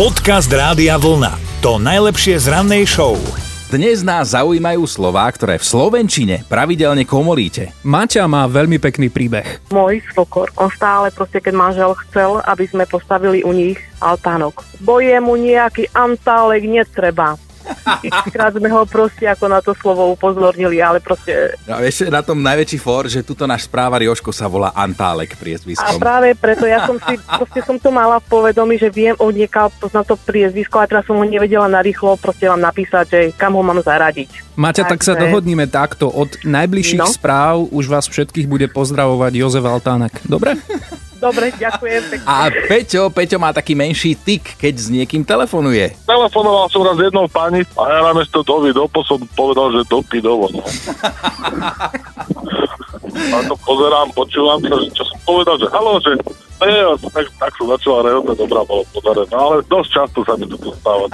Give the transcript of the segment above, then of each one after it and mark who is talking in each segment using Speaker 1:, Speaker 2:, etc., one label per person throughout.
Speaker 1: Podcast Rádia Vlna. To najlepšie z rannej show.
Speaker 2: Dnes nás zaujímajú slová, ktoré v Slovenčine pravidelne komolíte.
Speaker 3: Maťa má veľmi pekný príbeh.
Speaker 4: môj svokor. On stále proste, keď manžel chcel, aby sme postavili u nich altánok. Boje mu nejaký antálek netreba. Xkrát sme ho proste ako na to slovo upozornili, ale proste...
Speaker 2: No a vieš, na tom najväčší for, že tuto náš správar Joško sa volá Antálek
Speaker 4: A
Speaker 2: priezviskom.
Speaker 4: práve preto ja som si, proste som to mala v povedomí, že viem odniekal, poznám to priezvisko, ale teraz som ho nevedela narýchlo proste vám napísať, že kam ho mám zaradiť.
Speaker 3: Maťa, tak sa
Speaker 4: Takže-
Speaker 3: dohodníme takto. Od najbližších
Speaker 4: No.
Speaker 3: správ už vás všetkých bude pozdravovať Jozef Altánek. Dobre?
Speaker 4: Dobre, ďakujem pekne.
Speaker 2: A Peťo, Peťo má taký menší tik, keď s niekým telefonuje.
Speaker 5: Telefonoval som raz jednou pani a ja namiesto dovi dopo som povedal, že dopy dovo. A to pozerám, počúvam sa, že čo som povedal, že halo, že nie, a tak, tak som začala rehotať, dobrá bolo podarené, no, ale dosť často sa mi to stáva.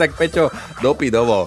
Speaker 2: Tak Peťo, dopy dovo.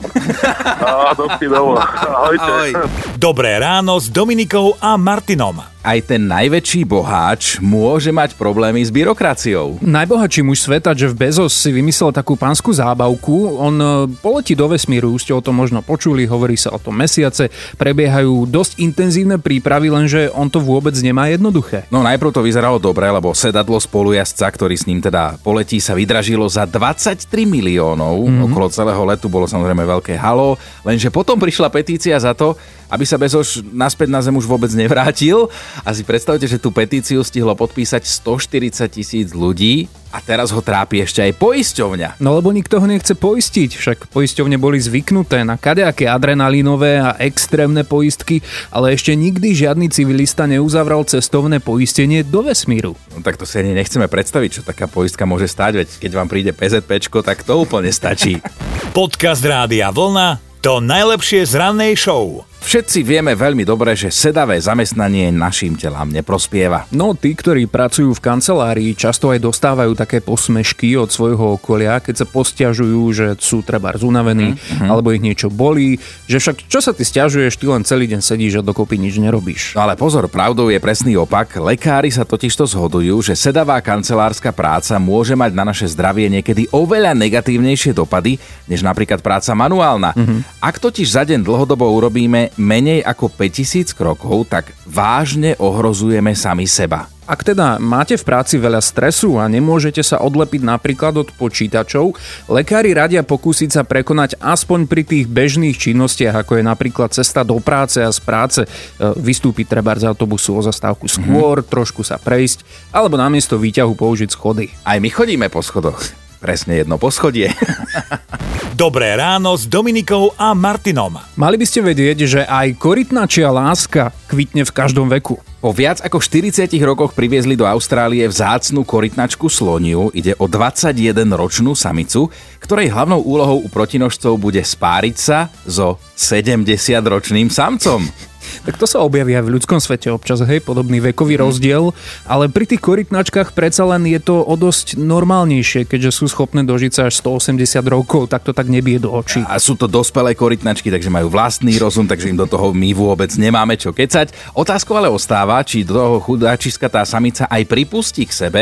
Speaker 5: Á, dopy dovo. Ahojte.
Speaker 2: Ahoj.
Speaker 1: Dobré ráno s Dominikou a Martinom.
Speaker 2: Aj ten najväčší boháč môže mať problémy s byrokraciou.
Speaker 3: Najbohatší muž sveta, Jeff Bezos, si vymyslel takú pánsku zábavku. On e, poletí do vesmíru, už ste o tom možno počuli, hovorí sa o tom mesiace. Prebiehajú dosť intenzívne prípravy, lenže on to vôbec nemá jednoduché.
Speaker 2: No najprv to vyzeralo dobre, lebo sedadlo spolujazca, ktorý s ním teda poletí, sa vydražilo za 23 miliónov. Mm-hmm. Okolo celého letu bolo samozrejme veľké halo, lenže potom prišla petícia za to, aby sa Bezos naspäť na Zem už vôbec nevrátil. A si predstavte, že tú petíciu stihlo podpísať 140 tisíc ľudí a teraz ho trápi ešte aj poisťovňa.
Speaker 3: No lebo nikto ho nechce poistiť, však poisťovne boli zvyknuté na kadejaké adrenalinové a extrémne poistky, ale ešte nikdy žiadny civilista neuzavrel cestovné poistenie do vesmíru.
Speaker 2: No tak to si ani nechceme predstaviť, čo taká poistka môže stáť, veď keď vám príde PZPčko, tak to úplne stačí.
Speaker 1: Podcast Rádia Vlna. To najlepšie z rannej show.
Speaker 2: Všetci vieme veľmi dobre, že sedavé zamestnanie našim telám neprospieva.
Speaker 3: No, tí, ktorí pracujú v kancelárii, často aj dostávajú také posmešky od svojho okolia, keď sa postiažujú, že sú treba zunavení, mm-hmm. alebo ich niečo bolí, že však čo sa ty stiažuješ, ty len celý deň sedíš a dokopy nič nerobíš.
Speaker 2: No ale pozor, pravdou je presný opak. Lekári sa totižto zhodujú, že sedavá kancelárska práca môže mať na naše zdravie niekedy oveľa negatívnejšie dopady, než napríklad práca manuálna. Mm-hmm. Ak totiž za deň dlhodobo urobíme menej ako 5000 krokov, tak vážne ohrozujeme sami seba.
Speaker 3: Ak teda máte v práci veľa stresu a nemôžete sa odlepiť napríklad od počítačov, lekári radia pokúsiť sa prekonať aspoň pri tých bežných činnostiach, ako je napríklad cesta do práce a z práce, e, vystúpiť treba z autobusu o zastávku skôr, trošku sa prejsť, alebo namiesto výťahu použiť schody.
Speaker 2: Aj my chodíme po schodoch. Presne jedno poschodie.
Speaker 1: Dobré ráno s Dominikou a Martinom.
Speaker 3: Mali by ste vedieť, že aj korytnačia láska kvitne v každom veku.
Speaker 2: Po viac ako 40 rokoch priviezli do Austrálie vzácnu korytnačku sloniu. Ide o 21-ročnú samicu, ktorej hlavnou úlohou u protinožcov bude spáriť sa so 70-ročným samcom.
Speaker 3: Tak to sa objaví aj v ľudskom svete občas, hej, podobný vekový rozdiel, ale pri tých korytnačkách predsa len je to o dosť normálnejšie, keďže sú schopné dožiť sa až 180 rokov, tak to tak nebije do očí.
Speaker 2: A sú to dospelé korytnačky, takže majú vlastný rozum, takže im do toho my vôbec nemáme čo kecať. Otázkou ale ostáva, či do toho chudáčiska tá samica aj pripustí k sebe.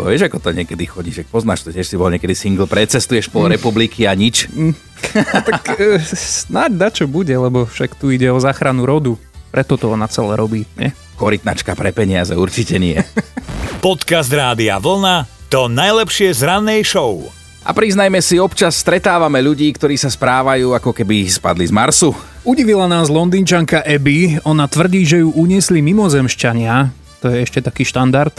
Speaker 2: Vieš, ako to niekedy chodí, že poznáš to, tiež si bol niekedy single, precestuješ pol republiky a nič.
Speaker 3: Tak e, snáď da čo bude, lebo však tu ide o záchranu rodu. Preto to ona celé robí, nie?
Speaker 2: Korytnačka pre peniaze určite nie.
Speaker 1: Podcast Rádia Vlna. To najlepšie z rannej show.
Speaker 2: A priznajme si, občas stretávame ľudí, ktorí sa správajú, ako keby spadli z Marsu.
Speaker 3: Udivila nás londýnčanka Abby, ona tvrdí, že ju uniesli mimozemšťania, to je ešte taký štandard,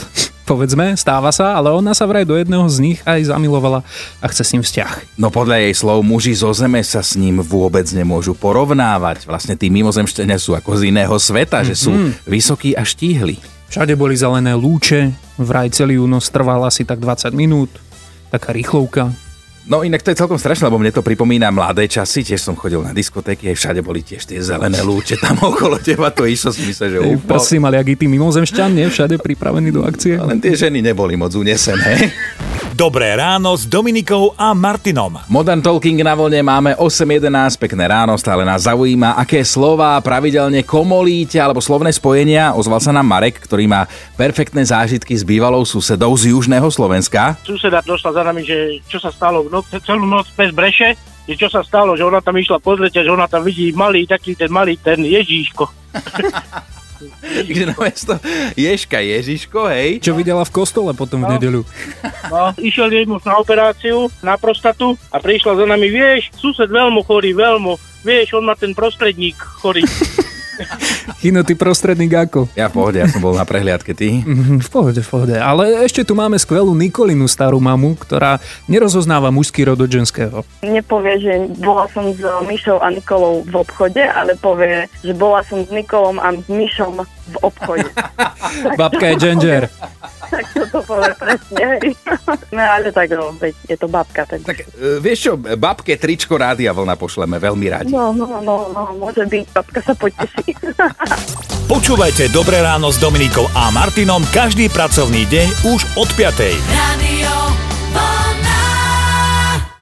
Speaker 3: povedzme, stáva sa, ale ona sa vraj do jedného z nich aj zamilovala a chce s ním vzťah.
Speaker 2: No podľa jej slov, muži zo Zeme sa s ním vôbec nemôžu porovnávať. Vlastne tí mimozemšťania sú ako z iného sveta, že sú vysokí a štíhli.
Speaker 3: Všade boli zelené lúče, vraj celý únos trval asi tak 20 minút, taká rýchlovka.
Speaker 2: No inak to je celkom strašné, lebo mne to pripomína mladé časy, tiež som chodil na diskotéky, aj všade boli tiež tie zelené lúče tam okolo teba, to išlo si myslel, že úplne.
Speaker 3: Prsty mali aký tí mimozemšťan, nie? Všade pripravení do akcie.
Speaker 2: Len tie ženy neboli moc unesené.
Speaker 1: Dobré ráno s Dominikou a Martinom.
Speaker 2: Modern Talking na vlne máme 8.11, pekné ráno, stále nás zaujíma, aké slova pravidelne komolíte alebo slovné spojenia. Ozval sa nám Marek, ktorý má perfektné zážitky s bývalou susedou z južného Slovenska.
Speaker 6: suseda došla za nami, že čo sa stalo v noc, celú noc bez breše, že čo sa stalo, že ona tam išla pozrieť že ona tam vidí malý, taký ten malý, ten Ježíško.
Speaker 2: Takže na mesto Ježka Ježiško, hej.
Speaker 3: Čo videla v kostole potom v nedeľu.
Speaker 6: No, išiel jej muž na operáciu, na prostatu a prišla za nami, vieš, sused veľmi chorý, veľmi, vieš, on má ten prostredník chorý.
Speaker 3: Chino, ty prostredník ako?
Speaker 2: Ja v pohode, ja som bol na prehliadke, ty.
Speaker 3: Mhm, V pohode, v pohode. Ale ešte tu máme skvelú Nikolinu, starú mamu, ktorá nerozoznáva mužský rod od ženského.
Speaker 7: nepovie, že bola som s Myšou a Nikolou v obchode, ale povie, že bola som s Nikolom a s Myšom v obchode.
Speaker 3: Babka je ginger.
Speaker 7: Tak to povie presne. no ale tak no, veď je to babka. Tak...
Speaker 2: Tak e, vieš čo, babke tričko rádia vlna pošleme veľmi radi.
Speaker 7: No, no, no, no, môže byť, babka sa poteší.
Speaker 1: Počúvajte Dobré ráno s Dominikou a Martinom každý pracovný deň už od 5.
Speaker 8: Radio